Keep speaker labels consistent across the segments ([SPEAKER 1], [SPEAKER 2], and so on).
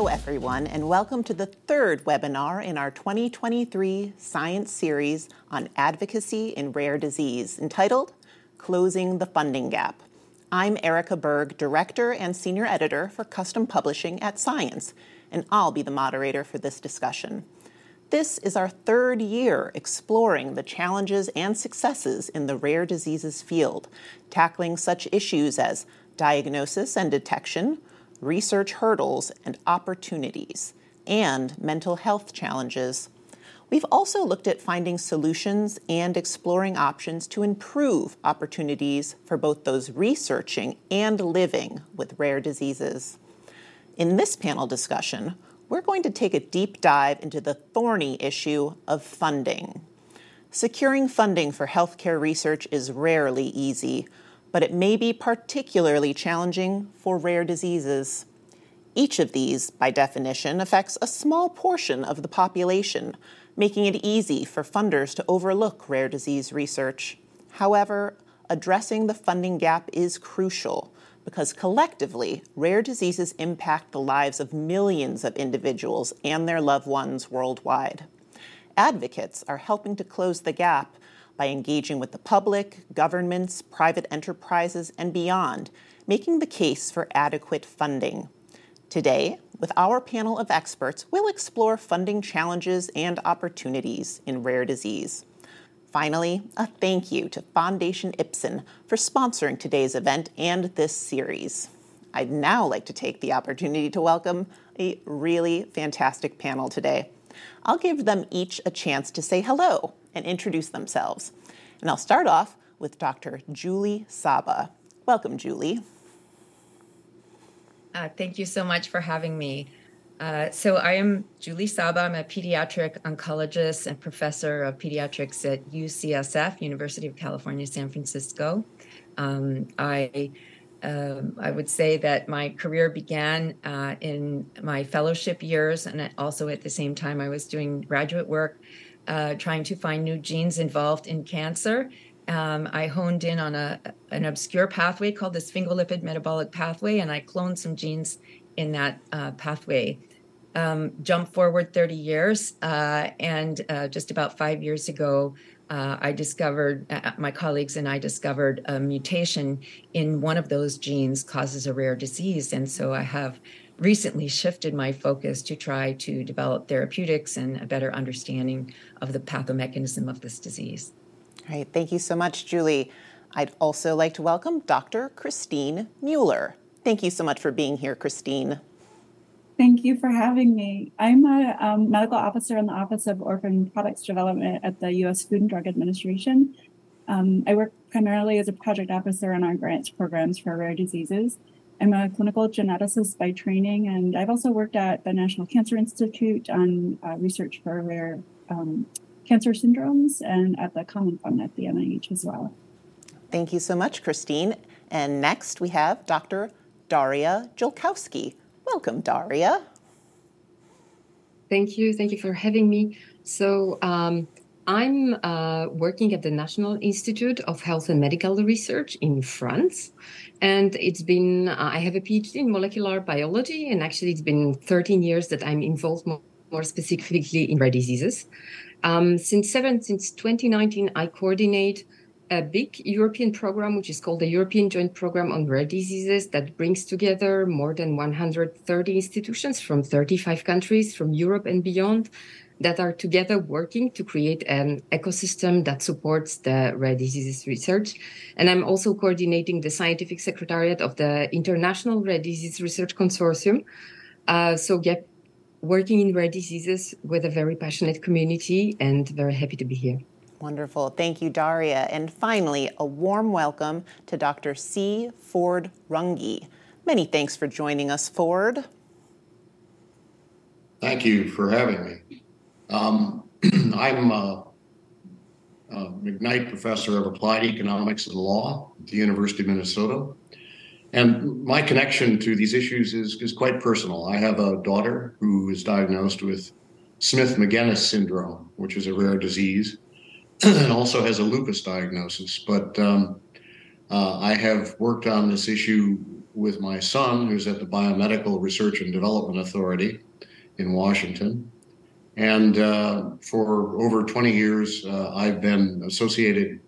[SPEAKER 1] Hello, everyone, and welcome to the third webinar in our 2023 Science Series on Advocacy in Rare Disease, entitled Closing the Funding Gap. I'm Erica Berg, Director and Senior Editor for Custom Publishing at Science, and I'll be the moderator for this discussion. This is our third year exploring the challenges and successes in the rare diseases field, tackling such issues as diagnosis and detection, research hurdles and opportunities, and mental health challenges. We've also looked at finding solutions and exploring options to improve opportunities for both those researching and living with rare diseases. In this panel discussion, we're going to take a deep dive into the thorny issue of funding. Securing funding for healthcare research is rarely easy, but it may be particularly challenging for rare diseases. Each of these, by definition, affects a small portion of the population, making it easy for funders to overlook rare disease research. However, addressing the funding gap is crucial because collectively, rare diseases impact the lives of millions of individuals and their loved ones worldwide. Advocates are helping to close the gap by engaging with the public, governments, private enterprises, and beyond, making the case for adequate funding. Today, with our panel of experts, we'll explore funding challenges and opportunities in rare disease. Finally, a thank you to Foundation Ipsen for sponsoring today's event and this series. I'd now like to take the opportunity to welcome a really fantastic panel today. I'll give them each a chance to say hello and introduce themselves. And I'll start off with Dr. Julie Saba. Welcome, Julie.
[SPEAKER 2] Uh, thank you so much for having me. Uh, so, I am Julie Saba. I'm a pediatric oncologist and professor of pediatrics at UCSF, University of California, San Francisco. Um, I um, I would say that my career began uh, in my fellowship years, and also at the same time, I was doing graduate work uh, trying to find new genes involved in cancer. Um, I honed in on a, an obscure pathway called the sphingolipid metabolic pathway, and I cloned some genes in that uh, pathway. Um, jump forward 30 years, uh, and uh, just about five years ago, uh, I discovered, uh, my colleagues and I discovered a mutation in one of those genes causes a rare disease. And so I have recently shifted my focus to try to develop therapeutics and a better understanding of the pathomechanism of this disease.
[SPEAKER 1] All right, thank you so much, Julie. I'd also like to welcome Dr. Christine Mueller. Thank you so much for being here, Christine.
[SPEAKER 3] Thank you for having me. I'm a um, medical officer in the Office of Orphan Products Development at the U.S. Food and Drug Administration. Um, I work primarily as a project officer on our grants programs for rare diseases. I'm a clinical geneticist by training, and I've also worked at the National Cancer Institute on uh, research for rare um, cancer syndromes and at the Common Fund at the NIH as well.
[SPEAKER 1] Thank you so much, Christine. And next we have Dr. Daria Julkowska. Welcome, Daria.
[SPEAKER 4] Thank you. Thank you for having me. So, um, I'm uh, working at the National Institute of Health and Medical Research in France. And it's been, I have a PhD in molecular biology, and actually, it's been 13 years that I'm involved more, more specifically in rare diseases. Um, since seven, since 2019, I coordinate a big European program, which is called the European Joint Program on Rare Diseases, that brings together more than 130 institutions from 35 countries from Europe and beyond that are together working to create an ecosystem that supports the rare diseases research. And I'm also coordinating the scientific secretariat of the International Rare Disease Research Consortium. Uh, so, get working in rare diseases with a very passionate community and very happy to be here.
[SPEAKER 1] Wonderful. Thank you, Daria. And finally, a warm welcome to Dr. C. Ford Runge. Many thanks for joining us, Ford.
[SPEAKER 5] Thank you for having me. Um, I'm a, a McKnight Professor of Applied Economics and Law at the University of Minnesota. And my connection to these issues is, is quite personal. I have a daughter who is diagnosed with Smith Magenis syndrome, which is a rare disease, and also has a lupus diagnosis. But um, uh, I have worked on this issue with my son, who's at the Biomedical Research and Development Authority in Washington. And uh, for over 20 years, uh, I've been associated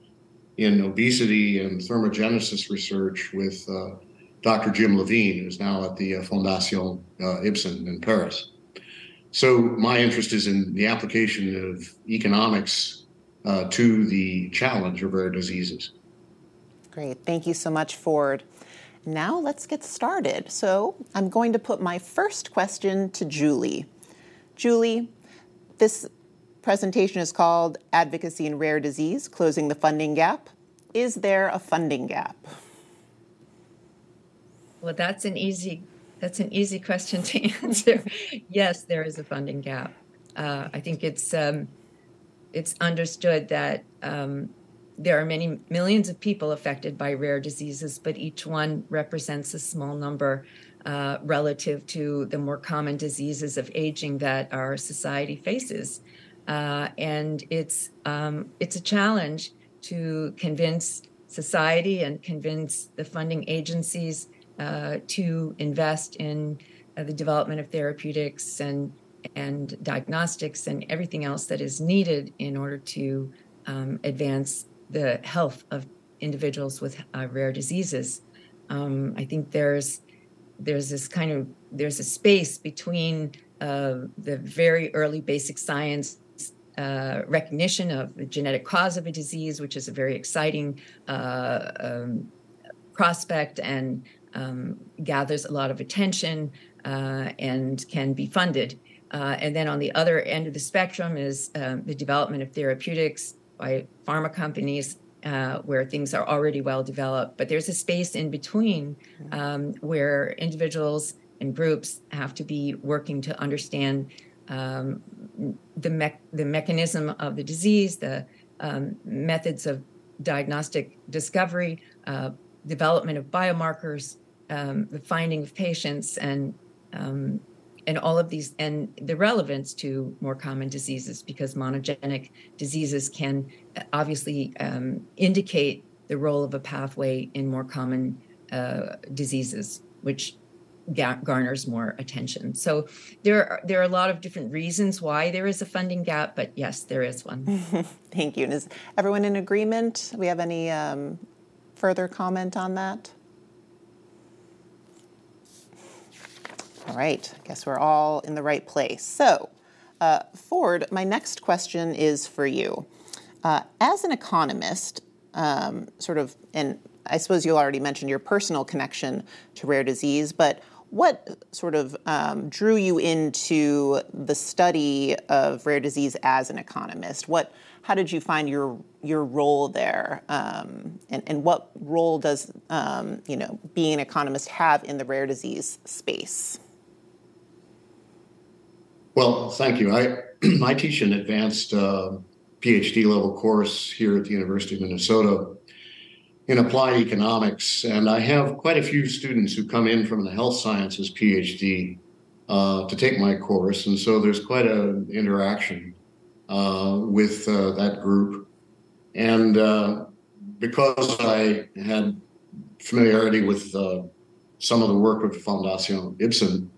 [SPEAKER 5] in obesity and thermogenesis research with uh, Dr. Jim Levine, who's now at the uh, Fondation uh, Ipsen in Paris. So my interest is in the application of economics uh, to the challenge of rare diseases.
[SPEAKER 1] Great. Thank you so much, Ford. Now let's get started. So I'm going to put my first question to Julie. Julie, this presentation is called Advocacy in Rare Disease Closing the Funding Gap. Is there a funding gap?
[SPEAKER 2] Well, that's an easy that's an easy question to answer. yes, there is a funding gap. Uh, I think it's um, it's understood that um, there are many millions of people affected by rare diseases, but each one represents a small number uh, relative to the more common diseases of aging that our society faces. Uh, and it's um, it's a challenge to convince society and convince the funding agencies uh, to invest in uh, the development of therapeutics and and diagnostics and everything else that is needed in order to um, advance the health of individuals with uh, rare diseases. Um, I think there's there's this kind of there's a space between uh, the very early basic science uh, recognition of the genetic cause of a disease, which is a very exciting uh, um, prospect and um, gathers a lot of attention uh, and can be funded. Uh, and then on the other end of the spectrum is um, the development of therapeutics by pharma companies uh, where things are already well developed. But there's a space in between um, where individuals and groups have to be working to understand um, the, me- the mechanism of the disease, the um, methods of diagnostic discovery, uh, development of biomarkers, um, the finding of patients, and um, and all of these and the relevance to more common diseases because monogenic diseases can obviously um, indicate the role of a pathway in more common uh, diseases which ga- garners more attention. So there are, there are a lot of different reasons why there is a funding gap but yes there is one.
[SPEAKER 1] Thank you. And is everyone in agreement? Do we have any um, further comment on that? All right, I guess we're all in the right place. So, uh, Ford, my next question is for you. Uh, as an economist, um, sort of, and I suppose you already mentioned your personal connection to rare disease, but what sort of um, drew you into the study of rare disease as an economist? What, how did you find your your role there, um, and, and what role does um, you know being an economist have in the rare disease space?
[SPEAKER 5] Well, thank you. I I teach an advanced uh, PhD level course here at the University of Minnesota in applied economics, and I have quite a few students who come in from the health sciences PhD uh, to take my course, and so there's quite an interaction uh, with uh, that group. And uh, because I had familiarity with uh, some of the work of Fondation Ipsen,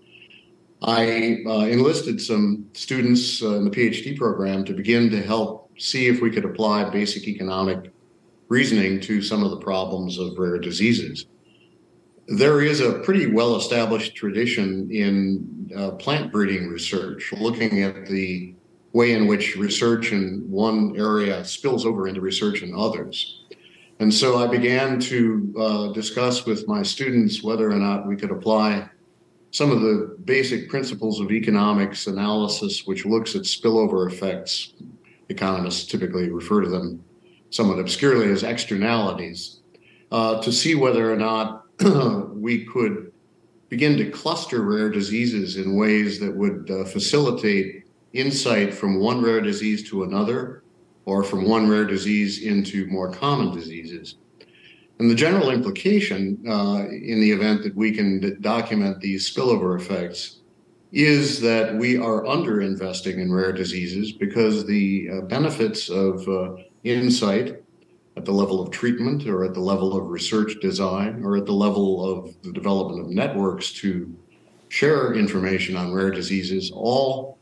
[SPEAKER 5] I uh, enlisted some students in the PhD program to begin to help see if we could apply basic economic reasoning to some of the problems of rare diseases. There is a pretty well established tradition in uh, plant breeding research, looking at the way in which research in one area spills over into research in others. And so I began to uh, discuss with my students whether or not we could apply some of the basic principles of economics analysis, which looks at spillover effects. Economists typically refer to them somewhat obscurely as externalities, uh, to see whether or not we could begin to cluster rare diseases in ways that would uh, facilitate insight from one rare disease to another or from one rare disease into more common diseases. And the general implication uh, in the event that we can d- document these spillover effects is that we are underinvesting in rare diseases because the uh, benefits of uh, insight at the level of treatment or at the level of research design or at the level of the development of networks to share information on rare diseases all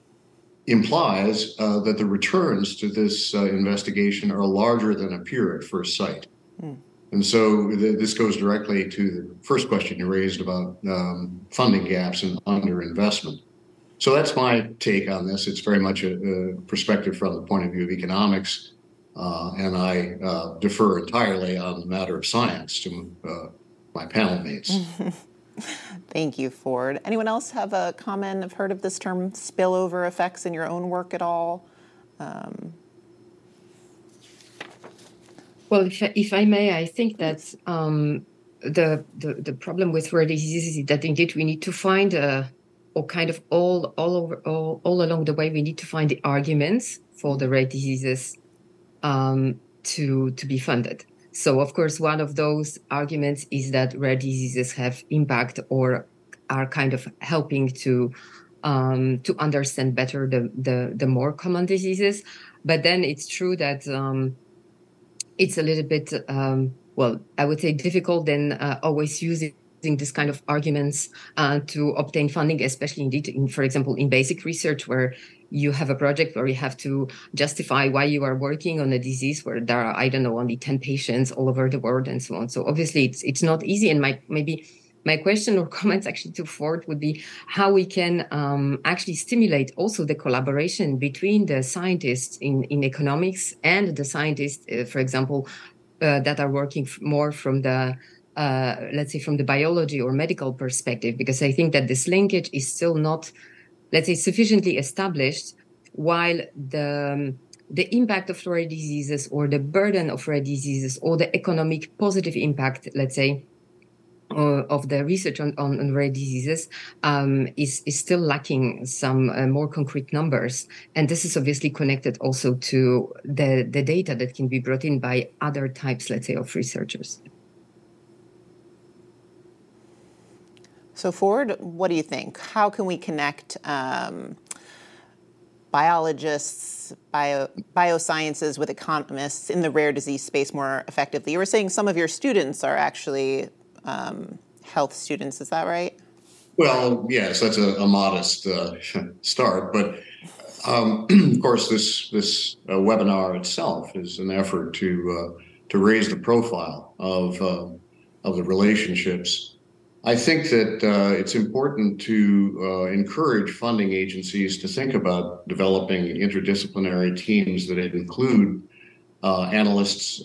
[SPEAKER 5] implies uh, that the returns to this uh, investigation are larger than appear at first sight. And so th- this goes directly to the first question you raised about um, funding gaps and underinvestment. So that's my take on this. It's very much a, a perspective from the point of view of economics, uh, and I uh, defer entirely on the matter of science to uh, my panel mates.
[SPEAKER 1] Thank you, Ford. Anyone else have a comment? Have heard of this term spillover effects in your own work at all? Um,
[SPEAKER 4] well, if, if, I may, I think that um, the, the, the problem with rare diseases is that indeed we need to find a or kind of all all over all, all along the way we need to find the arguments for the rare diseases um, to to be funded. So, of course, one of those arguments is that rare diseases have impact or are kind of helping to um, to understand better the, the, the more common diseases. But then it's true that um, it's a little bit um, well, I would say difficult than uh, always using this kind of arguments uh, to obtain funding, especially indeed, in, for example, in basic research, where you have a project where you have to justify why you are working on a disease where there are, I don't know, only 10 patients all over the world and so on. So obviously it's, it's not easy. And my, maybe my question or comments actually to Ford would be how we can um, actually stimulate also the collaboration between the scientists in, in economics and the scientists, uh, for example, uh, that are working more from the uh, let's say from the biology or medical perspective, because I think that this linkage is still not let's say, sufficiently established, while the um, the impact of rare diseases or the burden of rare diseases or the economic positive impact, let's say, uh, of the research on, on, on rare diseases um, is, is still lacking some uh, more concrete numbers. And this is obviously connected also to the, the data that can be brought in by other types, let's say, of researchers.
[SPEAKER 1] So, Ford, what do you think? How can we connect um, biologists, bio, biosciences with economists in the rare disease space more effectively? You were saying some of your students are actually um, health students, is that right?
[SPEAKER 5] Well, yes, that's a, a modest uh, start, but um, of course, this this uh, webinar itself is an effort to uh, to raise the profile of uh, of the relationships I think that uh, it's important to uh, encourage funding agencies to think about developing interdisciplinary teams that include analysts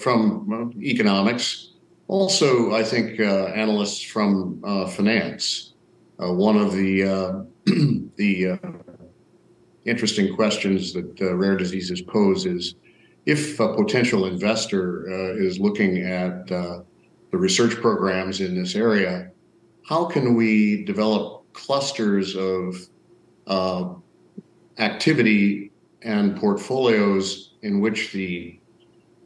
[SPEAKER 5] from economics. Also, I think uh, analysts from uh, finance. Uh, one of the uh, the interesting questions that rare diseases pose is if a potential investor is looking at the research programs in this area, how can we develop clusters of uh, activity and portfolios in which the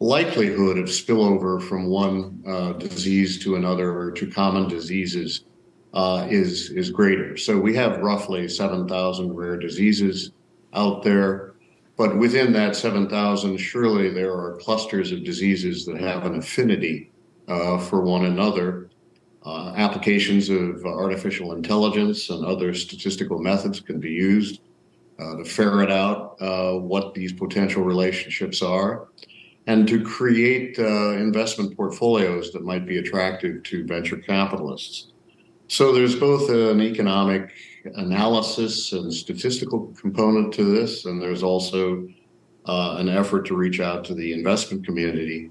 [SPEAKER 5] likelihood of spillover from one uh, disease to another or to common diseases uh, is is greater. So we have roughly 7,000 rare diseases out there, but within that 7,000, surely there are clusters of diseases that have an affinity uh, for one another. Uh, applications of artificial intelligence and other statistical methods can be used uh, to ferret out uh, what these potential relationships are and to create uh, investment portfolios that might be attractive to venture capitalists. So there's both an economic analysis and statistical component to this, and there's also uh, an effort to reach out to the investment community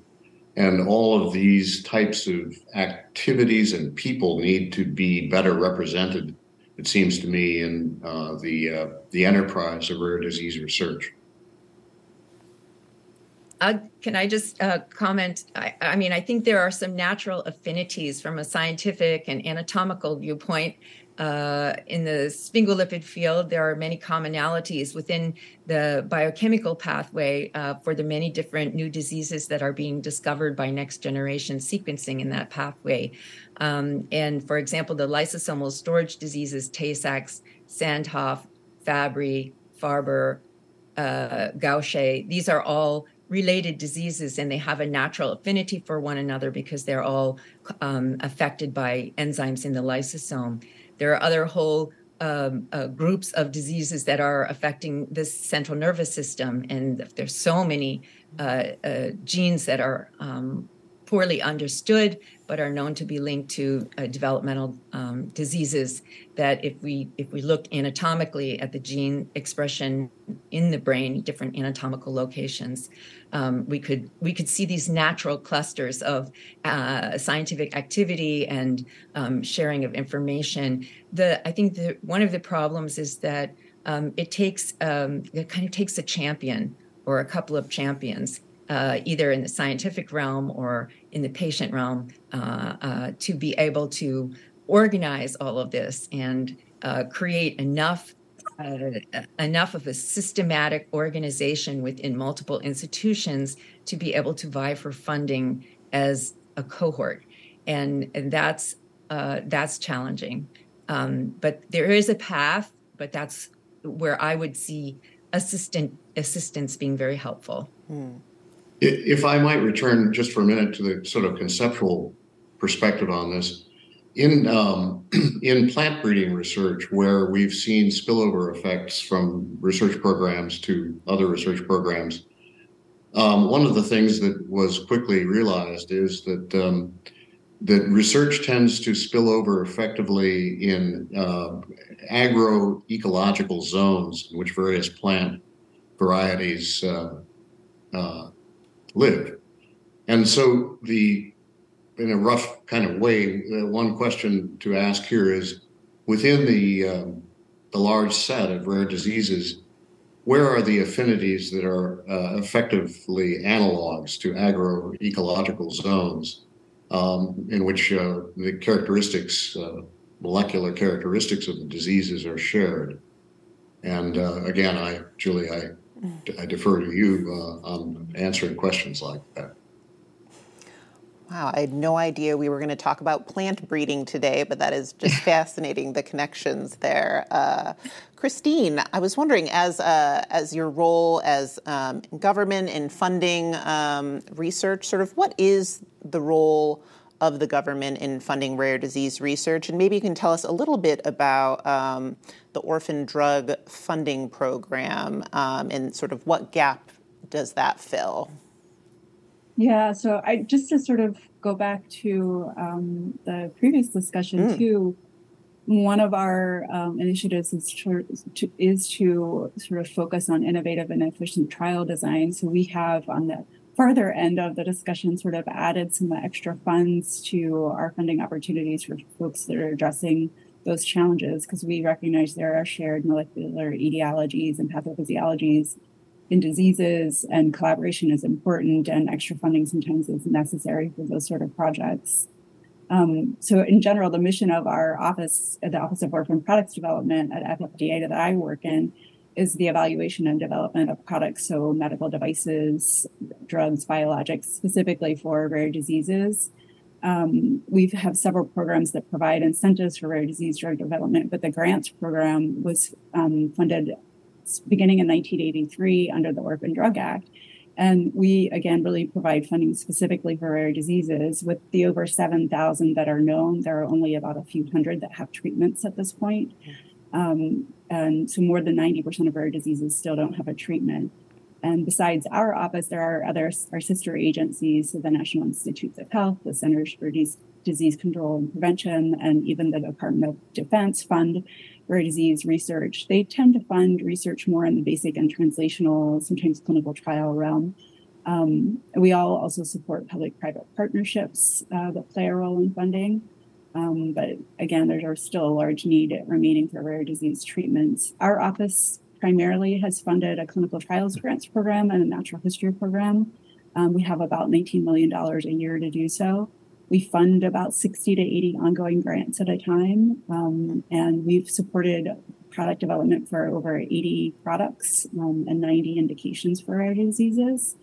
[SPEAKER 5] and all of these types of activities and people need to be better represented, it seems to me, in uh, the, uh, the enterprise of rare disease research.
[SPEAKER 2] Uh, can I just uh, comment? I, I, mean, I think there are some natural affinities from a scientific and anatomical viewpoint uh, in the sphingolipid field, there are many commonalities within the biochemical pathway uh, for the many different new diseases that are being discovered by next generation sequencing in that pathway. Um, and for example, the lysosomal storage diseases, Tay Sachs, Sandhoff, Fabry, Farber, uh, Gaucher, these are all related diseases and they have a natural affinity for one another because they're all um, affected by enzymes in the lysosome. There are other whole um, uh, groups of diseases that are affecting this central nervous system, and there's so many uh, uh, genes that are um, poorly understood but are known to be linked to uh, developmental um, diseases that if we if we look anatomically at the gene expression in the brain different anatomical locations um, we could we could see these natural clusters of uh, scientific activity and um, sharing of information the i think the one of the problems is that um, it takes um, it kind of takes a champion or a couple of champions uh, either in the scientific realm or in the patient realm, uh, uh, to be able to organize all of this and uh, create enough. Uh, enough of a systematic organization within multiple institutions to be able to vie for funding as a cohort, and, and that's uh, that's challenging. Um, but there is a path, but that's where I would see assistant assistance being very helpful. Mm.
[SPEAKER 5] If I might return just for a minute to the sort of conceptual perspective on this, in um, in plant breeding research, where we've seen spillover effects from research programs to other research programs, um, one of the things that was quickly realized is that um, that research tends to spill over effectively in uh, agroecological zones in which various plant varieties uh, uh, live. And so the in a rough kind of way, uh, one question to ask here is within the um, the large set of rare diseases, where are the affinities that are uh, effectively analogs to agroecological zones um, in which uh, the characteristics, uh, molecular characteristics of the diseases are shared? And uh, again, I, Julie, I I defer to you uh, on answering questions like that.
[SPEAKER 1] Wow, I had no idea we were going to talk about plant breeding today, but that is just fascinating, the connections there. Uh, Christine, I was wondering, as, uh, as your role as um, government in funding um, research, sort of what is the role of the government in funding rare disease research. And maybe you can tell us a little bit about um, the orphan drug funding program um, and sort of what gap does that fill?
[SPEAKER 3] Yeah, so I just to sort of go back to um, the previous discussion mm. too. One of our um, initiatives is to, to, is to sort of focus on innovative and efficient trial design. So we have on the further end of the discussion sort of added some extra funds to our funding opportunities for folks that are addressing those challenges because we recognize there are shared molecular etiologies and pathophysiologies in diseases and collaboration is important and extra funding sometimes is necessary for those sort of projects. Um, so in general, the mission of our office, the Office of Orphan Products Development at FFDA that I work in, is the evaluation and development of products, so medical devices, drugs, biologics, specifically for rare diseases. Um, we have several programs that provide incentives for rare disease drug development, but the grants program was um, funded beginning in 1983 under the Orphan Drug Act. And we, again, really provide funding specifically for rare diseases. With the over 7,000 that are known, there are only about a few hundred that have treatments at this point. Um, and so more than 90% of rare diseases still don't have a treatment. And besides our office, there are other our sister agencies, so the National Institutes of Health, the Centers for Disease Control and Prevention, and even the Department of Defense fund rare disease research. They tend to fund research more in the basic and translational, sometimes clinical trial realm. Um, we all also support public-private partnerships uh, that play a role in funding. Um, but again, there's still a large need remaining for rare disease treatments. Our office primarily has funded a clinical trials grants program and a natural history program. Um, we have about $19 million a year to do so. We fund about 60 to 80 ongoing grants at a time, um, and we've supported product development for over 80 products um, and 90 indications for rare diseases.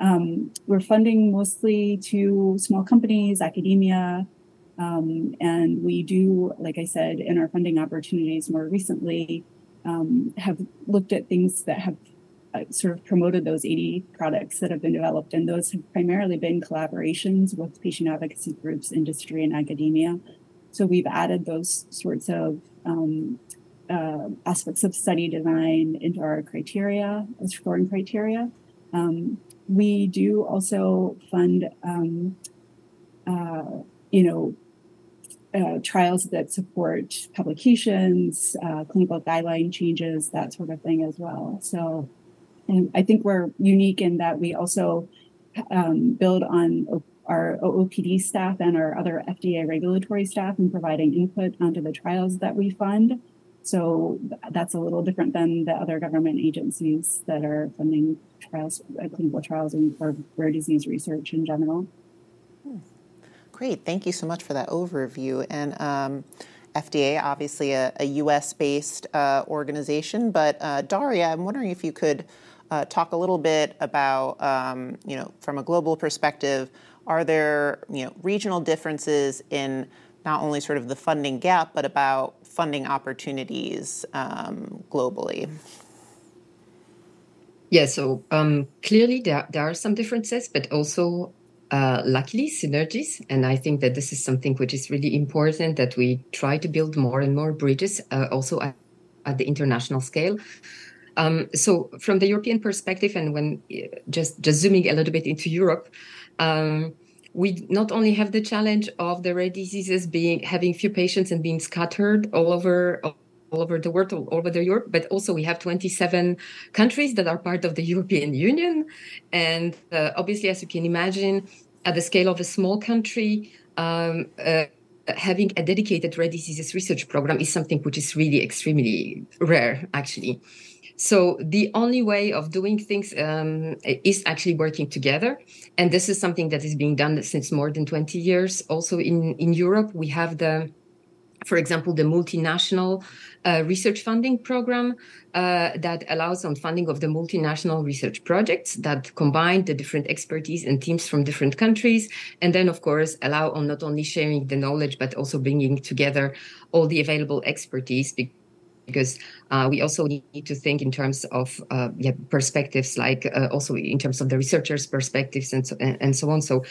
[SPEAKER 3] Um, we're funding mostly to small companies, academia, um, and we do, like I said, in our funding opportunities more recently, um, have looked at things that have sort of promoted those 80 products that have been developed, and those have primarily been collaborations with patient advocacy groups, industry, and academia. So we've added those sorts of um, uh, aspects of study design into our criteria, scoring criteria. Um, we do also fund, um, uh, you know, uh, trials that support publications, uh, clinical guideline changes, that sort of thing as well. So, and I think we're unique in that we also um, build on our OOPD staff and our other FDA regulatory staff in providing input onto the trials that we fund. So that's a little different than the other government agencies that are funding trials, uh, clinical trials, and for rare disease research in general.
[SPEAKER 1] Hmm. Great, thank you so much for that overview. And um, FDA, obviously a, a U.S. based uh, organization, but uh, Daria, I'm wondering if you could talk a little bit about, um, you know, from a global perspective, are there, you know, regional differences in not only sort of the funding gap, but about funding opportunities um, globally?
[SPEAKER 4] Yeah, so um, clearly there, there are some differences, but also uh, luckily synergies. And I think that this is something which is really important that we try to build more and more bridges uh, also at, at, the international scale. Um, so from the European perspective, and when just just zooming a little bit into Europe, um, we not only have the challenge of the rare diseases being having few patients and being scattered all over all over the world, all over the Europe, but also we have 27 countries that are part of the European Union. And uh, obviously, as you can imagine, at the scale of a small country, um, uh, having a dedicated rare diseases research program is something which is really extremely rare, actually. So the only way of doing things um, is actually working together, and this is something that is being done since more than 20 years. Also in in Europe, we have the for example, the multinational uh, research funding program uh, that allows on funding of the multinational research projects that combine the different expertise and teams from different countries. And then, of course, allow on not only sharing the knowledge, but also bringing together all the available expertise because uh, we also need to think in terms of uh, yeah, perspectives, like uh, also in terms of the researchers' perspectives and so, and, so on. So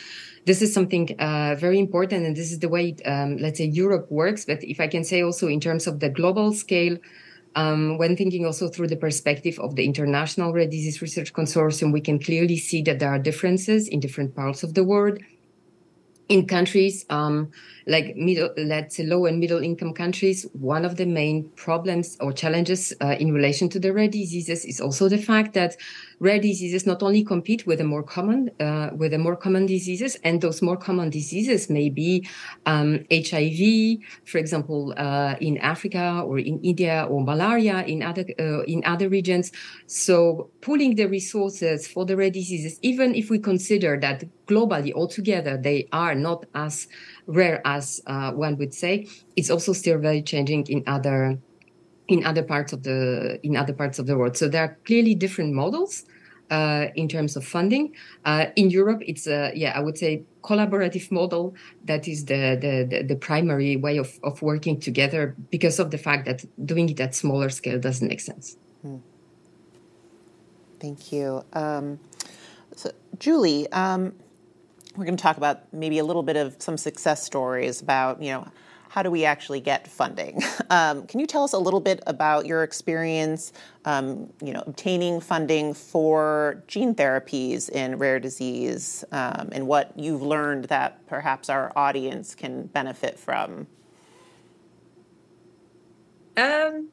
[SPEAKER 4] this is something uh, very important, and this is the way, um, let's say, Europe works. But if I can say also in terms of the global scale, um, when thinking also through the perspective of the International Rare Disease Research Consortium, we can clearly see that there are differences in different parts of the world in countries um, like middle, let's say low and middle income countries, one of the main problems or challenges uh, in relation to the rare diseases is also the fact that rare diseases not only compete with the more common uh, with the more common diseases, and those more common diseases may be um, HIV, for example, uh, in Africa or in India, or malaria in other uh, in other regions. So pooling the resources for the rare diseases, even if we consider that globally altogether they are not as rare as uh, one would say, it's also still very changing in other in other parts of the in other parts of the world. So there are clearly different models uh, in terms of funding. Uh, in Europe, it's a yeah, I would say collaborative model that is the the, the, the primary way of, of working together because of the fact that doing it at smaller scale doesn't make sense. Hmm.
[SPEAKER 1] Thank you. Um, so, Julie, um, we're going to talk about maybe a little bit of some success stories about you know how do we actually get funding? Um, can you tell us a little bit about your experience, um, you know, obtaining funding for gene therapies in rare disease, um, and what you've learned that perhaps our audience can benefit from?
[SPEAKER 2] Um,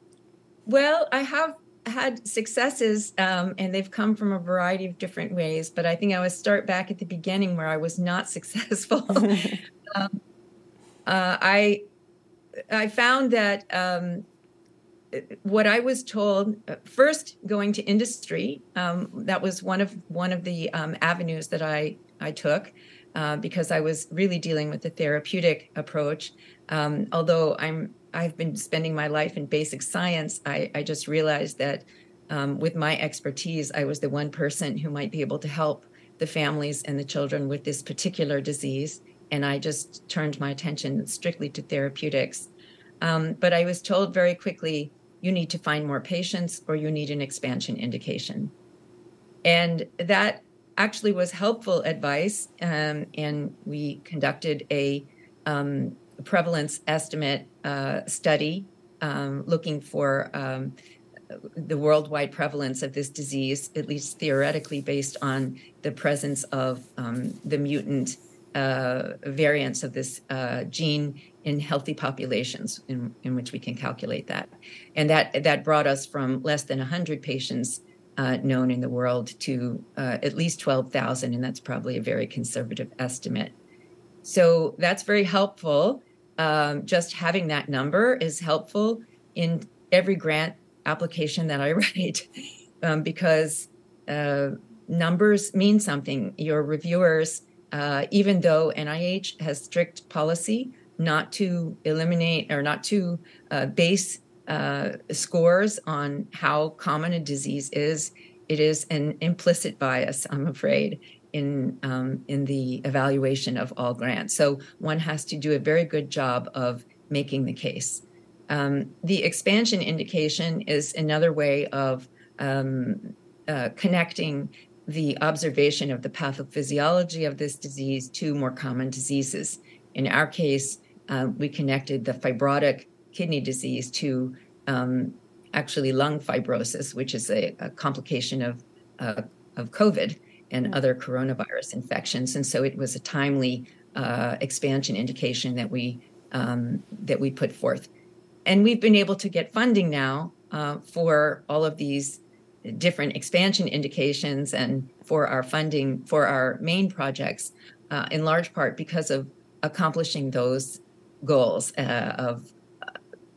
[SPEAKER 2] well, I have had successes, um, and they've come from a variety of different ways. But I think I would start back at the beginning where I was not successful. um, uh, I I found that um, what I was told uh, first going to industry um, that was one of one of the um, avenues that I I took uh, because I was really dealing with the therapeutic approach. Um, although I'm I've been spending my life in basic science, I, I just realized that um, with my expertise, I was the one person who might be able to help the families and the children with this particular disease and I just turned my attention strictly to therapeutics. Um, but I was told very quickly, you need to find more patients or you need an expansion indication. And that actually was helpful advice. Um, and we conducted a um, prevalence estimate uh, study um, looking for um, the worldwide prevalence of this disease, at least theoretically, based on the presence of um, the mutant uh, variants of this uh, gene in healthy populations, in, in which we can calculate that. And that, that brought us from less than 100 patients uh, known in the world to uh, at least 12,000, and that's probably a very conservative estimate. So that's very helpful. Um, just having that number is helpful in every grant application that I write um, because uh, numbers mean something. Your reviewers, uh, even though NIH has strict policy not to eliminate or not to uh, base uh, scores on how common a disease is, it is an implicit bias, I'm afraid, in um, in the evaluation of all grants. So one has to do a very good job of making the case. Um, the expansion indication is another way of um, uh, connecting the observation of the pathophysiology of this disease to more common diseases. In our case, uh, we connected the fibrotic kidney disease to um, actually lung fibrosis, which is a, a complication of, uh, of COVID and mm. other coronavirus infections. And so it was a timely uh, expansion indication that we um, that we put forth and we've been able to get funding now uh, for all of these different expansion indications and for our funding for our main projects, uh, in large part because of accomplishing those goals uh, of uh,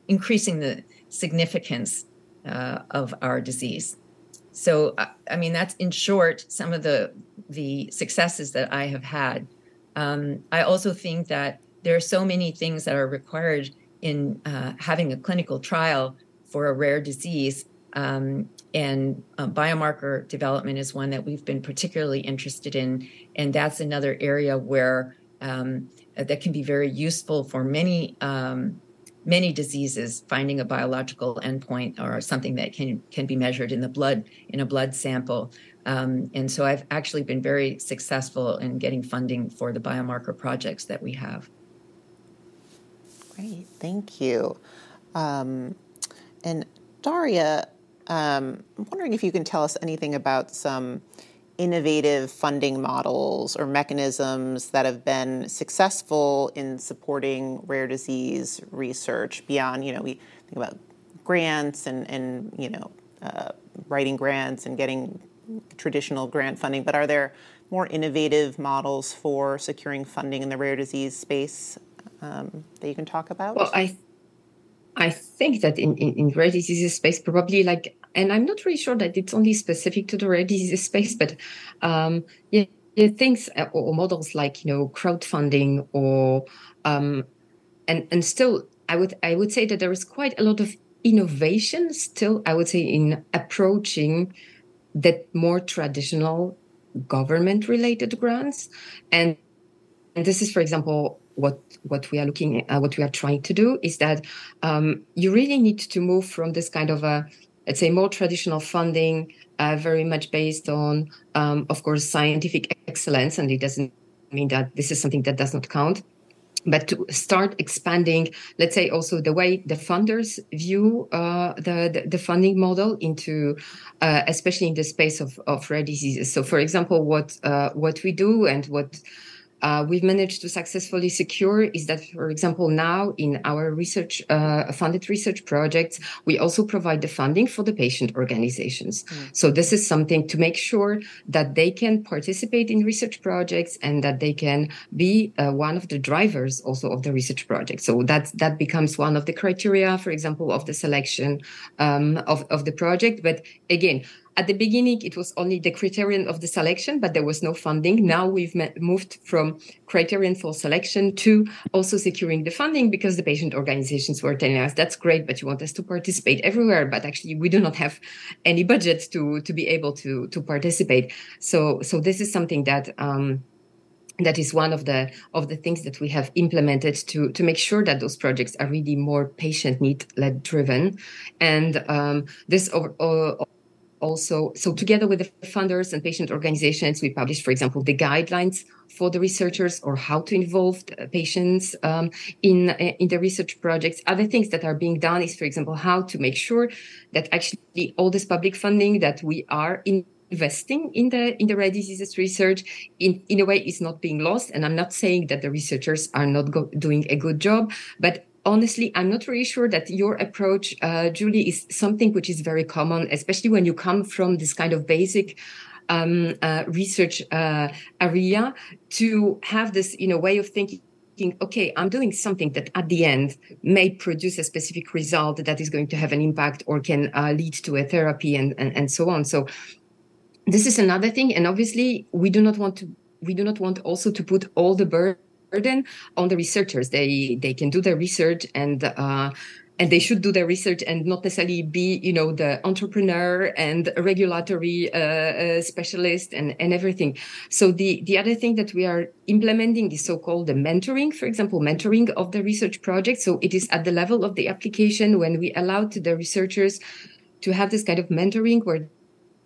[SPEAKER 2] increasing the significance uh, of our disease. So, uh, I mean, that's in short some of the the successes that I have had. Um, I also think that there are so many things that are required in uh, having a clinical trial for a rare disease. Um, and uh, biomarker development is one that we've been particularly interested in. And that's another area where um, that can be very useful for many. Um, many diseases finding a biological endpoint or something that can can be measured in the blood in a blood sample um, and so i've actually been very successful in getting funding for the biomarker projects that we have
[SPEAKER 1] Great, thank you. Um, and Daria, um, I'm wondering if you can tell us anything about some innovative funding models or mechanisms that have been successful in supporting rare disease research beyond, you know, we think about grants and, and you know, uh, writing grants and getting traditional grant funding, but are there more innovative models for securing funding in the rare disease space um, that you can talk about?
[SPEAKER 4] Well, I I think that in, in, in rare diseases space, probably like, and I'm not really sure that it's only specific to the rare diseases space, but um, yeah, yeah, things uh, or, models like you know crowdfunding or um, and and still, I would I would say that there is quite a lot of innovation still. I would say in approaching that more traditional government related grants and and this is for example what what we are looking at, uh, what we are trying to do is that um, you really need to move from this kind of a let's say more traditional funding, uh, very much based on, um, of course, scientific excellence, and it doesn't mean that this is something that does not count but to start expanding, let's say also the way the funders view uh, the, the, the funding model into, uh, especially in the space of, of rare diseases. So, for example, what uh, what we do and what uh, we've managed to successfully secure is that, for example, now in our research uh, funded research projects, we also provide the funding for the patient organizations. Mm. So this is something to make sure that they can participate in research projects and that they can be uh, one of the drivers also of the research project. So that that becomes one of the criteria, for example, of the selection um, of of the project. But again, at the beginning, it was only the criterion of the selection, but there was no funding. Now we've moved from criterion for selection to also securing the funding because the patient organizations were telling us that's great, but you want us to participate everywhere, but actually we do not have any budget to to be able to to participate. So so this is something that. Um, that is one of the of the things that we have implemented to to make sure that those projects are really more patient need led driven and um, this over, also, so together with the funders and patient organizations, we publish, for example, the guidelines for the researchers or how to involve patients um, in in the research projects. Other things that are being done is, for example, how to make sure that actually all this public funding that we are in investing in the in the rare diseases research in in a way is not being lost and i'm not saying that the researchers are not go- doing a good job but honestly i'm not really sure that your approach uh, julie is something which is very common especially when you come from this kind of basic um, uh, research uh, area to have this you know way of thinking okay i'm doing something that at the end may produce a specific result that is going to have an impact or can uh, lead to a therapy and, and and so on. So this is another thing. And obviously we do not want to we do not want also to put all the burden on the researchers. They they can do their research and uh, and they should do their research and not necessarily be you know the entrepreneur and regulatory uh, uh, specialist and, and everything. So the the other thing that we are implementing is so-called the mentoring for example mentoring of the research project. So it is at the level of the application when we allow to the researchers to have this kind of mentoring where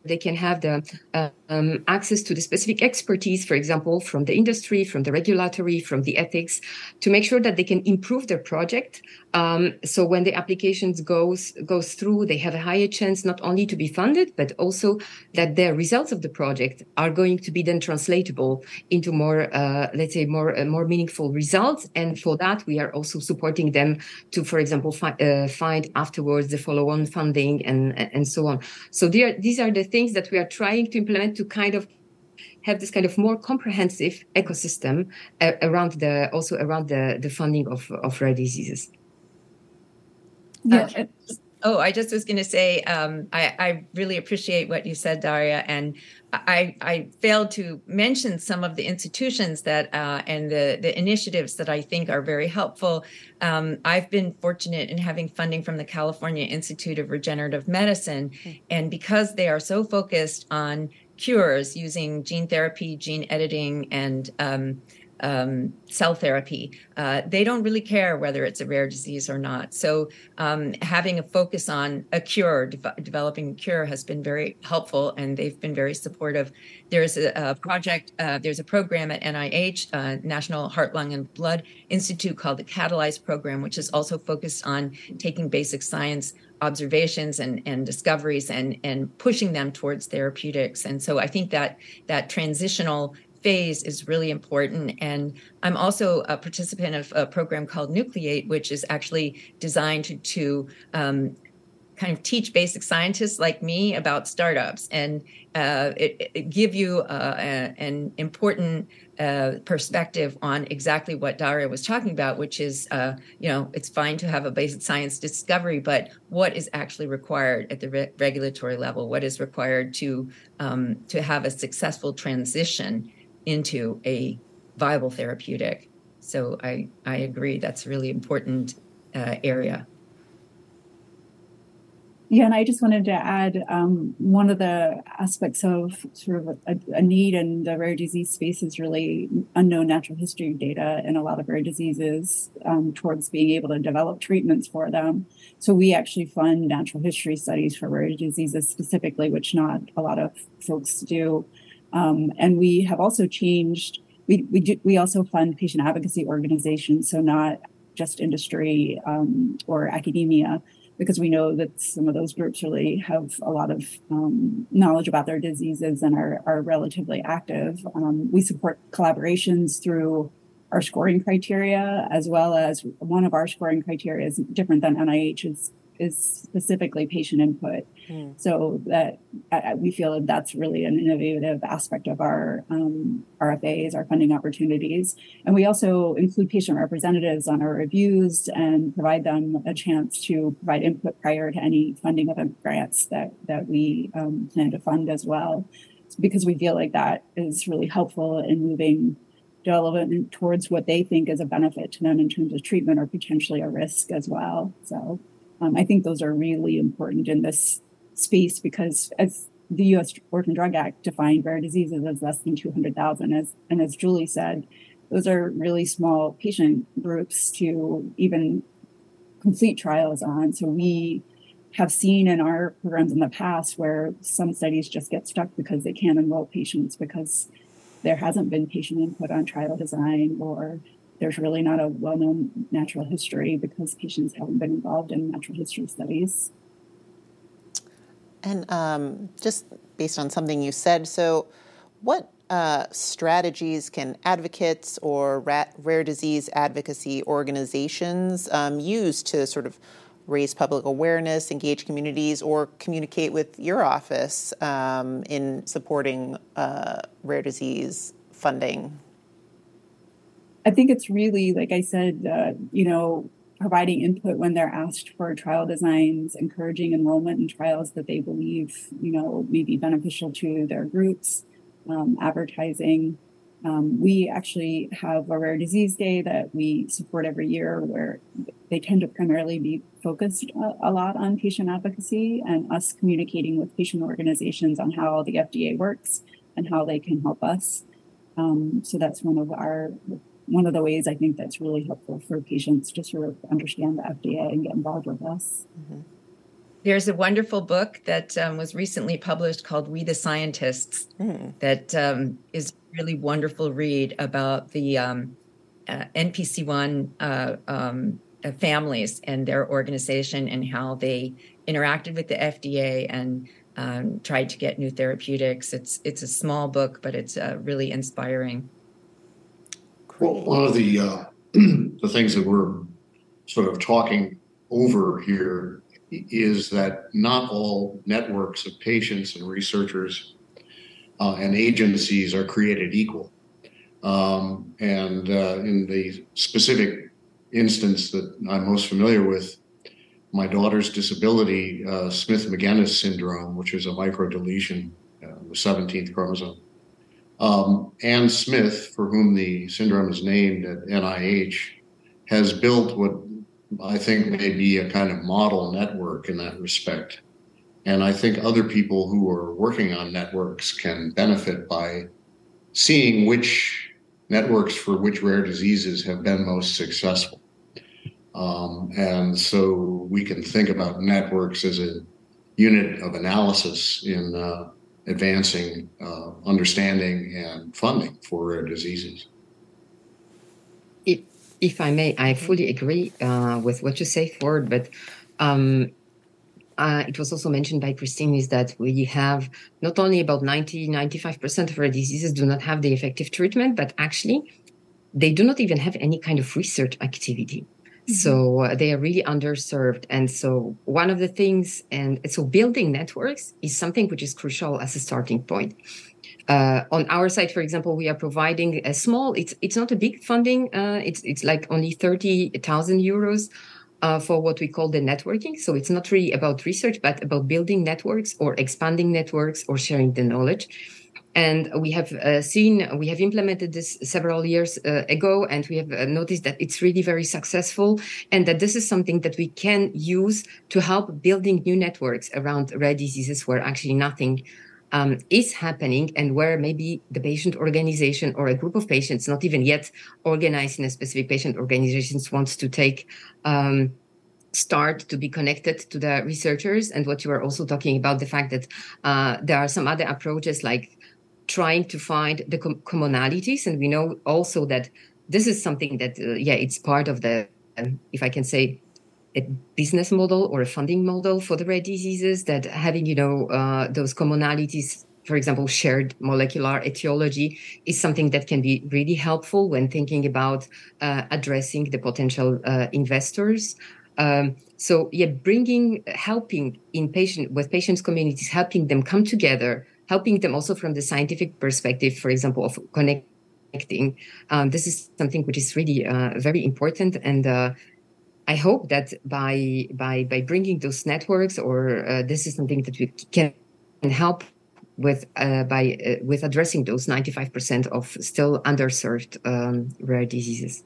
[SPEAKER 4] they can have the uh, um, access to the specific expertise, for example, from the industry, from the regulatory, from the ethics, to make sure that they can improve their project. Um, so when the applications goes goes through, they have a higher chance not only to be funded, but also that the results of the project are going to be then translatable into more, uh, let's say, more uh, more meaningful results. And for that, we are also supporting them to, for example, fi- uh, find afterwards the follow-on funding and and so on. So these are the things that we are trying to implement to kind of have this kind of more comprehensive ecosystem uh, around the also around the the funding of of rare diseases.
[SPEAKER 2] Yeah. Uh, oh, I just was going to say, um, I, I, really appreciate what you said, Daria, and I, I failed to mention some of the institutions that uh, and the the initiatives that I think are very helpful. Um, I've been fortunate in having funding from the California Institute of Regenerative Medicine, mm-hmm. and because they are so focused on cures using gene therapy, gene editing, and um, um, cell therapy. Uh, they don't really care whether it's a rare disease or not. So, um, having a focus on a cure, de- developing a cure, has been very helpful, and they've been very supportive. There's a, a project, uh, there's a program at NIH, uh, National Heart, Lung, and Blood Institute, called the Catalyze Program, which is also focused on taking basic science observations and, and discoveries and, and pushing them towards therapeutics. And so I think that that transitional phase is really important. And I'm also a participant of a program called Nucleate, which is actually designed to, to um, kind of teach basic scientists like me about startups and uh, it, it give you uh, a, an important uh, perspective on exactly what Daria was talking about, which is, uh, you know, it's fine to have a basic science discovery, but what is actually required at the re- regulatory level? What is required to um, to have a successful transition into a viable therapeutic? So I I agree that's a really important uh, area.
[SPEAKER 3] Yeah, and I just wanted to add um, one of the aspects of sort of a, a, need in the rare disease space is really unknown natural history data in a lot of rare diseases um, towards being able to develop treatments for them. So we actually fund natural history studies for rare diseases specifically, which not a lot of folks do. Um, and we have also changed. We we do, we also fund patient advocacy organizations, so not just industry um, or academia because we know that some of those groups really have a lot of um, knowledge about their diseases and are, are relatively active. Um, we support collaborations through our scoring criteria, as well as one of our scoring criteria is different than NIH's is specifically patient input. Mm. So that uh, we feel that that's really an innovative aspect of our um, RFAs, our funding opportunities. And we also include patient representatives on our reviews and provide them a chance to provide input prior to any funding of grants that, that we um, plan to fund as well. Because we feel like that is really helpful in moving development towards what they think is a benefit to them in terms of treatment or potentially a risk as well. So um, I think those are really important in this space because as the U.S. Orphan Drug Act defined rare diseases as less than 200,000, as and as Julie said, those are really small patient groups to even complete trials on. So we have seen in our programs in the past where some studies just get stuck because they can't enroll patients because there hasn't been patient input on trial design or there's really not a well-known natural history because patients haven't been involved in natural history studies.
[SPEAKER 1] And um, just based on something you said, so what uh, strategies can advocates or rare disease advocacy organizations um, use to sort of raise public awareness, engage communities, or communicate with your office um, in supporting uh, rare disease funding?
[SPEAKER 3] I think it's really, like I said, uh, you know, providing input when they're asked for trial designs, encouraging enrollment in trials that they believe, you know, may be beneficial to their groups, um, advertising. Um, we actually have a rare disease day that we support every year where they tend to primarily be focused a, a, lot on patient advocacy and us communicating with patient organizations on how the FDA works and how they can help us. Um, so that's one of our one of the ways I think that's really helpful for patients to sort of understand the FDA and get involved with us. Mm-hmm.
[SPEAKER 2] There's a wonderful book that um, was recently published called We the Scientists mm. that um, is really wonderful read about the um, uh, NPC1 uh, um, uh, families and their organization and how they interacted with the FDA and um, tried to get new therapeutics. It's it's a small book, but it's uh, really inspiring.
[SPEAKER 5] Well, one of the uh, the things that we're sort of talking over here is that not all networks of patients and researchers uh, and agencies are created equal. Um, and uh, in the specific instance that I'm most familiar with, my daughter's disability, uh, Smith Magenis syndrome, which is a microdeletion, uh, the 17th chromosome. Um, Ann Smith, for whom the syndrome is named at NIH, has built what I think may be a kind of model network in that respect. And I think other people who are working on networks can benefit by seeing which networks for which rare diseases have been most successful. Um, and so we can think about networks as a unit of analysis in uh, advancing uh, understanding and funding for rare diseases.
[SPEAKER 4] If, if I may, I fully agree uh, with what you say, Ford, but um, uh, it was also mentioned by Christine is that we have not only about 90, 95% of rare diseases do not have the effective treatment, but actually they do not even have any kind of research activity. Mm-hmm. So uh, they are really underserved. And so one of the things, and so building networks is something which is crucial as a starting point. Uh, on our side, for example, we are providing a small. It's it's not a big funding. Uh, it's it's like only thirty thousand euros uh, for what we call the networking. So it's not really about research, but about building networks or expanding networks or sharing the knowledge. And we have uh, seen, we have implemented this several years uh, ago, and we have uh, noticed that it's really very successful, and that this is something that we can use to help building new networks around rare diseases where actually nothing um, is happening and where maybe the patient organization or a group of patients, not even yet organized in a specific patient organizations, wants to take um, start to be connected to the researchers. And what you were also talking about the fact that uh, there are some other approaches like trying to find the com- commonalities. And we know also that this is something that uh, yeah it's part of the um, if i can say a business model or a funding model for the rare diseases that having you know uh, those commonalities for example shared molecular etiology is something that can be really helpful when thinking about uh, addressing the potential uh, investors. Um, so yeah bringing helping in patient with patients communities helping them come together helping them also from the scientific perspective, for example, of connecting. Um, this is something which is really uh, very important, and uh, I hope that by by by bringing those networks, or uh, this is something that we can help with uh, by uh, with addressing those ninety five percent of still underserved um, rare diseases.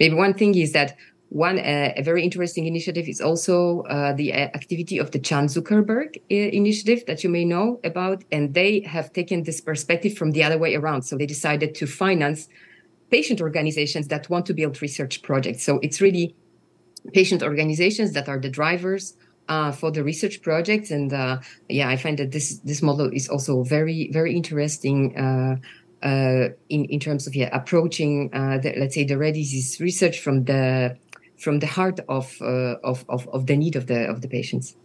[SPEAKER 4] Maybe one thing is that one uh, a very interesting initiative is also uh, the uh, activity of the Chan Zuckerberg uh, initiative that you may know about, and they have taken this perspective from the other way around. So they decided to finance patient organizations that want to build research projects. So it's really patient organizations that are the drivers uh, for the research projects. And uh, yeah, I find that this this model is also very very interesting. Uh, uh in, in terms of yeah, approaching, the, let's say, the rare disease research from the from the heart of, uh, of, of of the need of the of the patients.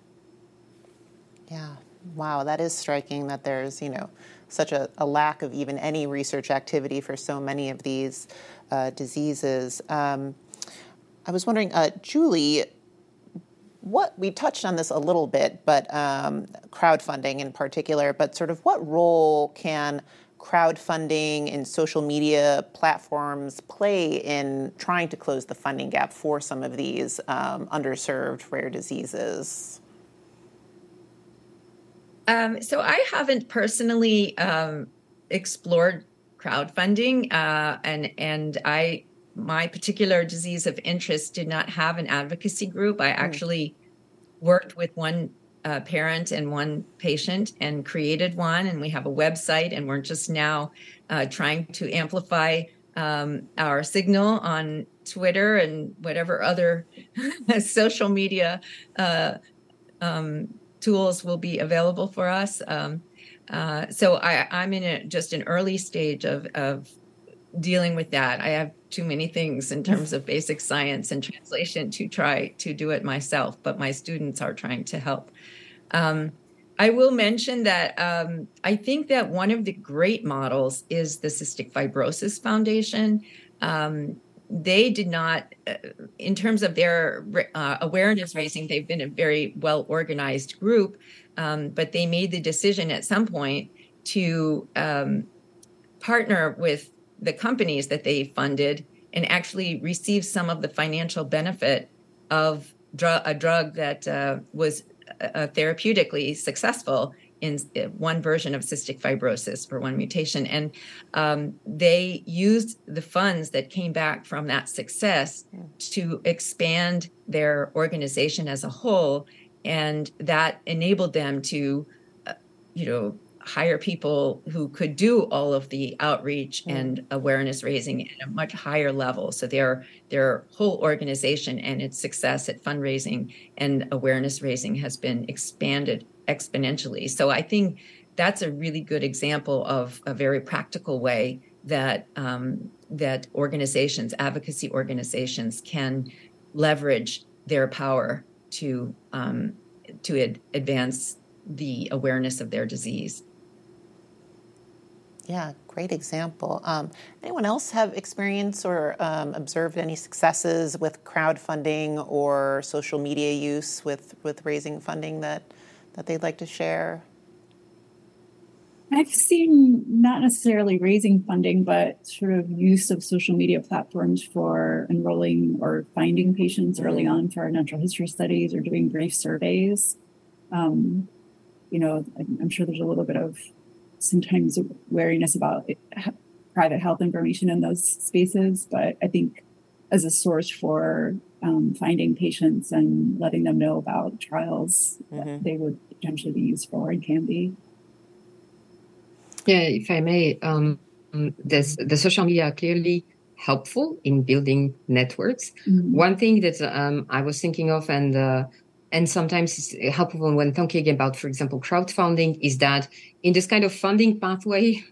[SPEAKER 1] Yeah, wow, that is striking. That there's you know such a, a lack of even any research activity for so many of these diseases. Um, I was wondering, Julie, what we touched on this a little bit, but um, crowdfunding in particular, but sort of what role can crowdfunding and social media platforms play in trying to close the funding gap for some of these um, underserved rare diseases?
[SPEAKER 2] Um, so I haven't personally um, explored crowdfunding, uh, and and I my particular disease of interest did not have an advocacy group. I hmm. actually worked with one uh, parent and one patient and created one, and we have a website, and we're just now uh, trying to amplify um, our signal on Twitter and whatever other social media uh, um, tools will be available for us. Um, uh, so I, am in a, just an early stage of, of dealing with that. I have too many things in terms of basic science and translation to try to do it myself, but my students are trying to help. Um, I will mention that um, I think that one of the great models is the Cystic Fibrosis Foundation. Um, they did not, uh, in terms of their uh, awareness raising, they've been a very well organized group, um, but they made the decision at some point to um, partner with the companies that they funded and actually receive some of the financial benefit of dr- a drug that uh, was uh, therapeutically successful in uh, one version of cystic fibrosis for one mutation. And um, they used the funds that came back from that success to expand their organization as a whole. And that enabled them to, uh, you know, hire people who could do all of the outreach mm. and awareness raising at a much higher level. So their their whole organization and its success at fundraising and awareness raising has been expanded exponentially. So I think that's a really good example of a very practical way that um, that organizations, advocacy organizations, can leverage their power to um, to ad- advance the awareness of their disease.
[SPEAKER 1] Yeah, great example. Um, anyone else have experience or um, observed any successes with crowdfunding or social media use with, with raising funding that, that they'd like to share?
[SPEAKER 3] I've seen not necessarily raising funding, but sort of use of social media platforms for enrolling or finding patients early mm-hmm. on for our natural history studies or doing brief surveys. Um, you know, I'm sure there's a little bit of sometimes wariness about private health information in those spaces. But I think as a source for um, finding patients and letting them know about trials mm-hmm. they would potentially be used for and can be.
[SPEAKER 4] Yeah, if I may, um, this, the social media are clearly helpful in building networks. Mm-hmm. One thing that um, I was thinking of, and uh, and sometimes it's helpful when talking about, for example, crowdfunding, is that in this kind of funding pathway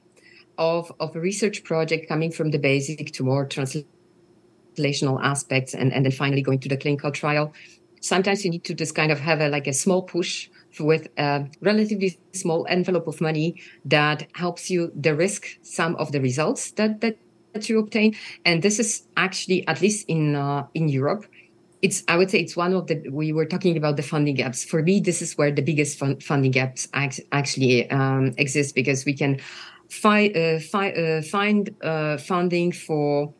[SPEAKER 4] of, of a research project coming from the basic to more translational aspects and, and then finally going to the clinical trial, sometimes you need to just kind of have a like a small push with a relatively small envelope of money that helps you de-risk some of the results that, that, that you obtain. And this is actually, at least in uh, in Europe, it's i would say it's one of the we were talking about the funding gaps. For me this is where the biggest fun, funding gaps actually um, exist because we can fi- uh, fi- uh, find uh, funding for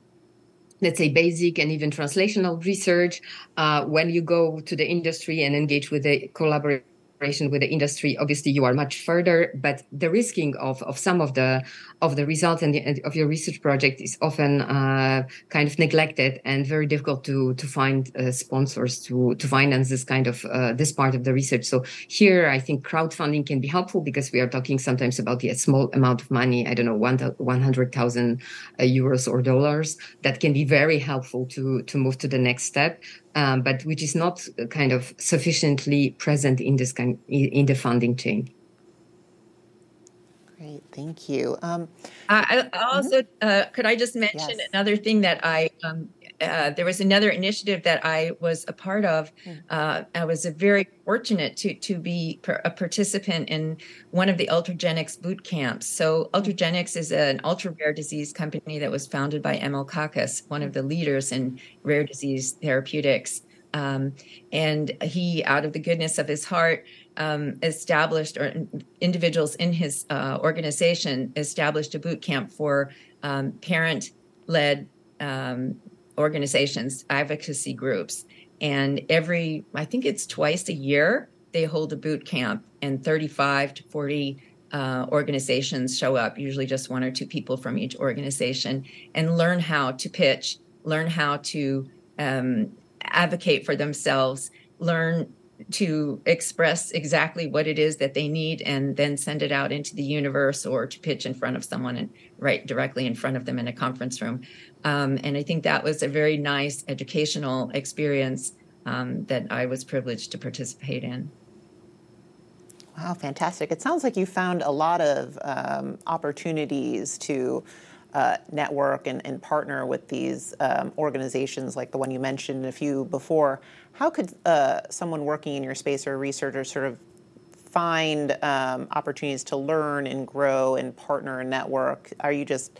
[SPEAKER 4] let's say basic and even translational research uh, when you go to the industry and engage with the collaboration with the industry obviously you are much further but de-risking of, of some of the of the results and, the, of your research project is often uh, kind of neglected and very difficult to to find uh, sponsors to to finance this kind of uh, this part of the research. So here i think crowdfunding can be helpful because we are talking sometimes about the small amount of money i don't know 100000 uh, euros or dollars. That can be very helpful to to move to the next step um, but which is not kind of sufficiently present in this kind in the funding chain.
[SPEAKER 1] Great, thank you. Um,
[SPEAKER 2] I, I also mm-hmm. uh, could I just mention yes. another thing that I um, uh, there was another initiative that I was a part of. Hmm. Uh, I was very fortunate to to be a participant in one of the Ultragenyx boot camps. So Ultragenyx is an ultra rare disease company that was founded by Emil Kakkis, one of the leaders in rare disease therapeutics. Um, and he, out of the goodness of his heart, um, established or individuals in his uh, organization established a boot camp for um, parent led um, organizations, advocacy groups. And every, I think it's twice a year, they hold a boot camp, and 35 to 40 uh, organizations show up, usually just one or two people from each organization, and learn how to pitch, learn how to um, advocate for themselves, learn to express exactly what it is that they need and then send it out into the universe or to pitch in front of someone and write directly in front of them in a conference room. Um, and I think that was a very nice educational experience um, that I was privileged to participate in.
[SPEAKER 1] Wow, fantastic. It sounds like you found a lot of um, opportunities to uh, network and, and, partner with these um, organizations like the one you mentioned a few before. How could uh, someone working in your space or a researcher sort of find um, opportunities to learn and grow and partner and network? Are you just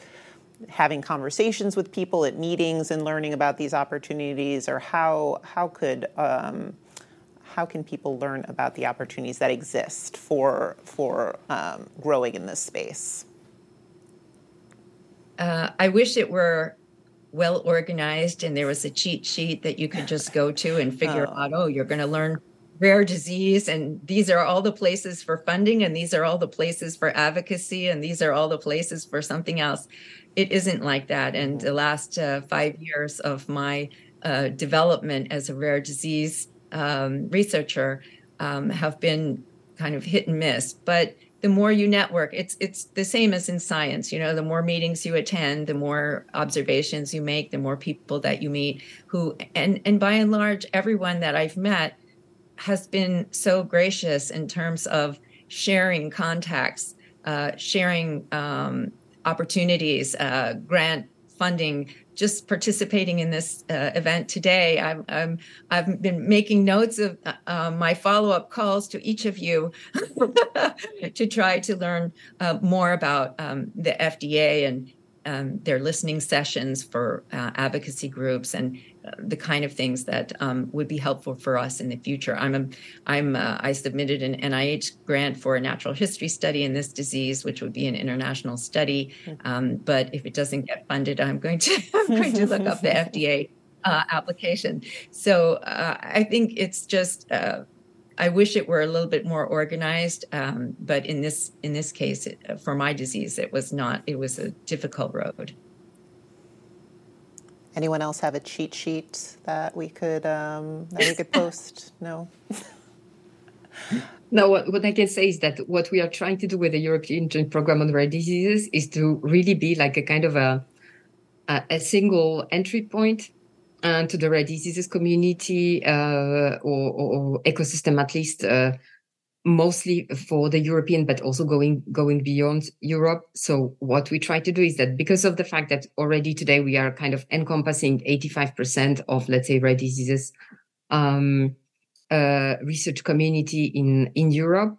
[SPEAKER 1] having conversations with people at meetings and learning about these opportunities, or how how could um, how can people learn about the opportunities that exist for for um, growing in this space?
[SPEAKER 2] uh, I wish it were well organized and there was a cheat sheet that you could just go to and figure oh. out, oh, you're going to learn rare disease and these are all the places for funding and these are all the places for advocacy and these are all the places for something else. It isn't like that. And the last uh, five years of my uh, development as a rare disease um, researcher um, have been kind of hit and miss. But the more you network it's it's the same as in science you know the more meetings you attend the more observations you make the more people that you meet who and and by and large everyone that i've met has been so gracious in terms of sharing contacts uh, sharing um, opportunities uh, grant funding just participating in this uh, event today. I'm, I'm, I've been making notes of uh, uh my follow up calls to each of you to try to learn uh, more about um, the FDA and um, their listening sessions for uh, advocacy groups and the kind of things that um, would be helpful for us in the future. I'm a, I'm uh, I submitted an NIH grant for a natural history study in this disease, which would be an international study. Mm-hmm. Um, but if it doesn't get funded, I'm going to I'm going to look up the FDA uh, application. So uh, I think it's just uh, I wish it were a little bit more organized, um, but in this in this case, it, for my disease, it was not. It was a difficult road.
[SPEAKER 1] Anyone else have a cheat sheet that we could um, that we could post? No.
[SPEAKER 4] No, what, what I can say is that what we are trying to do with the European Joint Program on Rare Diseases is to really be like a kind of a a, a single entry point and to the rare diseases community uh, or, or, ecosystem at least uh, mostly for the european but also going going beyond europe. So what we try to do is that because of the fact that already today we are kind of encompassing 85% of let's say rare diseases um, uh, research community in in europe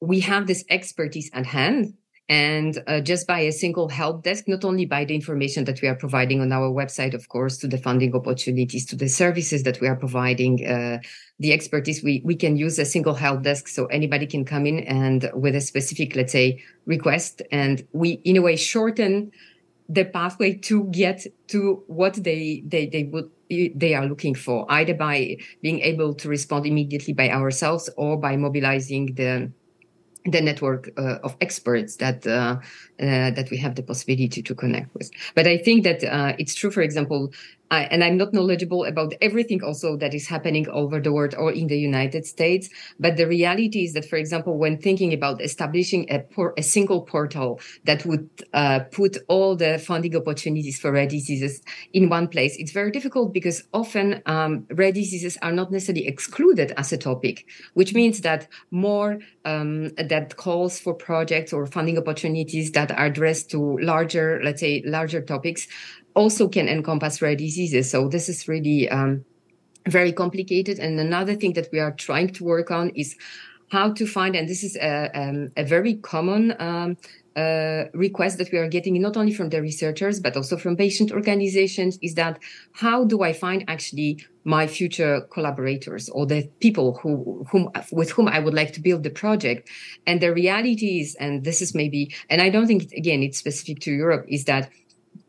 [SPEAKER 4] we have this expertise at hand and uh, just by a single help desk, not only by the information that we are providing on our website, of course, to the funding opportunities, to the services that we are providing, uh, the expertise, we, we can use a single help desk so anybody can come in and with a specific, let's say, request. And we, in a way, shorten the pathway to get to what they, they, they would they are looking for, either by being able to respond immediately by ourselves or by mobilizing the the network uh, of experts that uh, uh, that we have the possibility to connect with. But I think that uh, it's true, for example, I, and I'm not knowledgeable about everything also that is happening over the world or in the United States. But the reality is that, for example, when thinking about establishing a, por- a single portal that would uh, put all the funding opportunities for rare diseases in one place, it's very difficult because often um, rare diseases are not necessarily excluded as a topic, which means that more um, that calls for projects or funding opportunities that are addressed to larger, let's say, larger topics also can encompass rare diseases. So this is really um, very complicated. And another thing that we are trying to work on is how to find, and this is a, um, a very common um, uh, request that we are getting not only from the researchers but also from patient organizations is that how do I find actually my future collaborators or the people who whom with whom I would like to build the project? And the reality is and this is maybe and I don't think again it's specific to Europe is that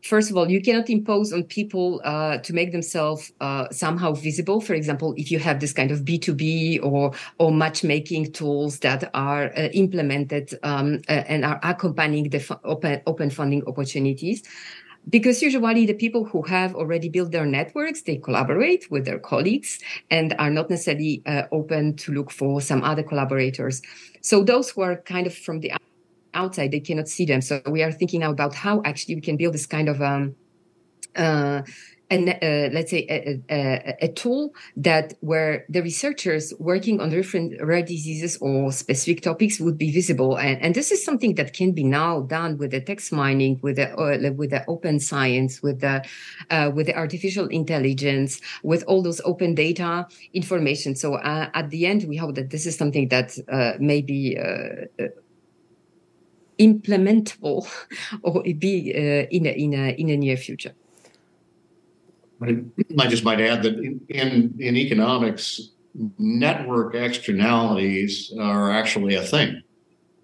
[SPEAKER 4] first of all, you cannot impose on people uh, to make themselves uh, somehow visible. For example, if you have this kind of B2B or, or matchmaking tools that are uh, implemented um, uh, and are accompanying the f- open, open funding opportunities. Because usually the people who have already built their networks, they collaborate with their colleagues and are not necessarily uh, open to look for some other collaborators. So those who are kind of from the outside they cannot see them. So we are thinking now about how actually we can build this kind of um uh and uh, let's say a, a, a, tool that where the researchers working on different rare diseases or specific topics would be visible. And, and this is something that can be now done with the text mining with the uh, with the open science with the uh, with the artificial intelligence with all those open data information. So uh, at the end we hope that this is something that uh, may be uh, implementable or be uh, in, a, in, a, in a near future.
[SPEAKER 5] I just might add that in, in, in economics, network externalities are actually a thing.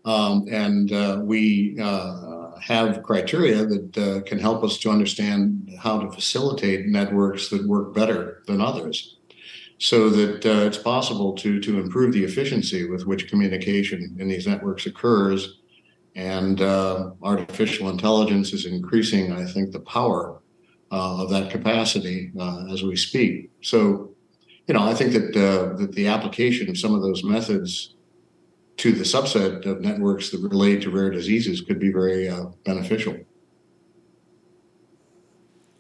[SPEAKER 5] Um, and uh, we uh, have criteria that uh, can help us to understand how to facilitate networks that work better than others so that uh, it's possible to, to improve the efficiency with which communication in these networks occurs and uh, artificial intelligence is increasing, I think, the power uh, of that capacity uh, as we speak. So, you know, I think that uh, that the application of some of those methods to the subset of networks that relate to rare diseases could be very uh, beneficial.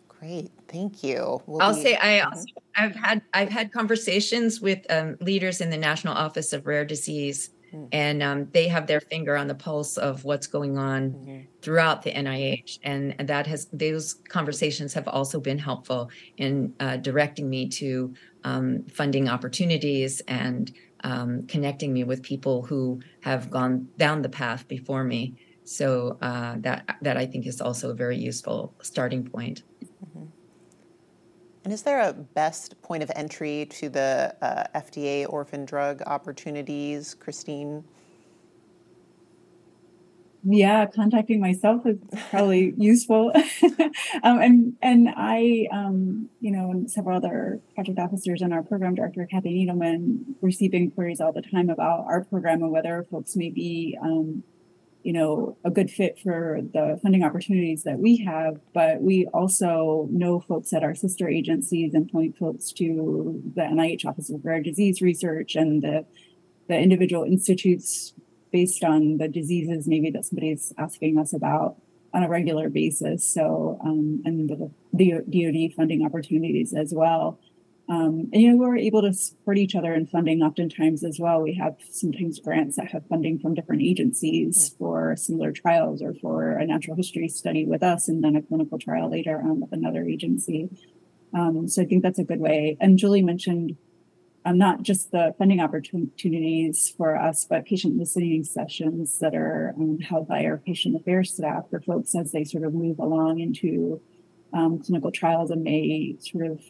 [SPEAKER 1] Great, thank you.
[SPEAKER 2] We'll I'll be- say I also, I've had I've had conversations with um, leaders in the National Office of Rare Disease Mm-hmm. And um, they have their finger on the pulse of what's going on mm-hmm. throughout the NIH, and, and, that has those conversations have also been helpful in uh, directing me to um, funding opportunities and um, connecting me with people who have gone down the path before me. So uh, that that I think is also a very useful starting point.
[SPEAKER 1] And is there a best point of entry to the uh, FDA orphan drug opportunities, Christine?
[SPEAKER 3] Yeah, contacting myself is probably useful. um, and and I, um, you know, and several other project officers and our program director, Kathy Needleman, receive inquiries all the time about our program and whether folks may be um, you know a good fit for the funding opportunities that we have but we also know folks at our sister agencies and point folks to the nih office of rare disease research and the the individual institutes based on the diseases maybe that somebody's asking us about on a regular basis. So um, and the, the dod funding opportunities as well um, and you know, we're able to support each other in funding oftentimes as well. We have sometimes grants that have funding from different agencies for similar trials or for a natural history study with us and then a clinical trial later on with another agency. Um, so I think that's a good way. And Julie mentioned um, not just the funding opportunities for us, but patient listening sessions that are um, held by our patient affairs staff for folks as they sort of move along into um, clinical trials and may sort of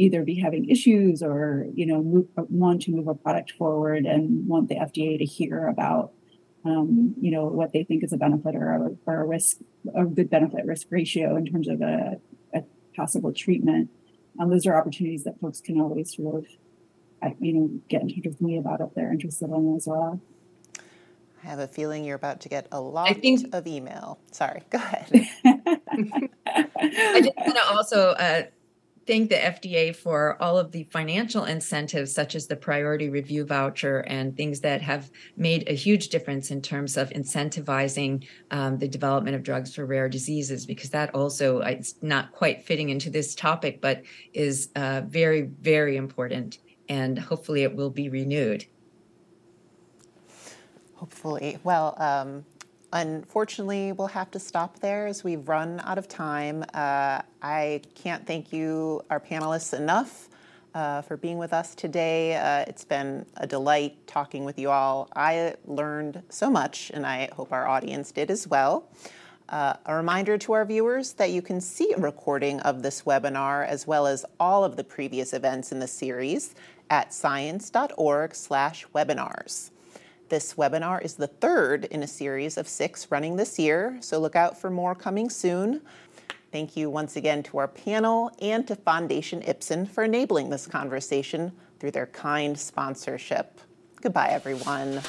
[SPEAKER 3] either be having issues or you know move, want to move a product forward and want the FDA to hear about um, you know what they think is a benefit or a, or a risk a good benefit risk ratio in terms of a, a possible treatment. Um, those are opportunities that folks can always sort of you know get in touch with me about if they're interested in as well.
[SPEAKER 1] I have a feeling you're about to get a lot
[SPEAKER 2] think,
[SPEAKER 1] of email. Sorry, go ahead.
[SPEAKER 2] I just want to also uh, thank the FDA for all of the financial incentives, such as the priority review voucher and things that have made a huge difference in terms of incentivizing um, the development of drugs for rare diseases, because that also, it's not quite fitting into this topic, but is uh, very, very important. And hopefully it will be renewed.
[SPEAKER 1] Hopefully. Well, um, unfortunately, we'll have to stop there as we've run out of time. Uh, I can't thank you, our panelists, enough uh, for being with us today. Uh, it's been a delight talking with you all. I learned so much, and I hope our audience did as well. Uh, a reminder to our viewers that you can see a recording of this webinar as well as all of the previous events in the series at science.org/webinars. This webinar is the third in a series of six running this year, so look out for more coming soon. Thank you once again to our panel and to Foundation Ipsen for enabling this conversation through their kind sponsorship. Goodbye, everyone.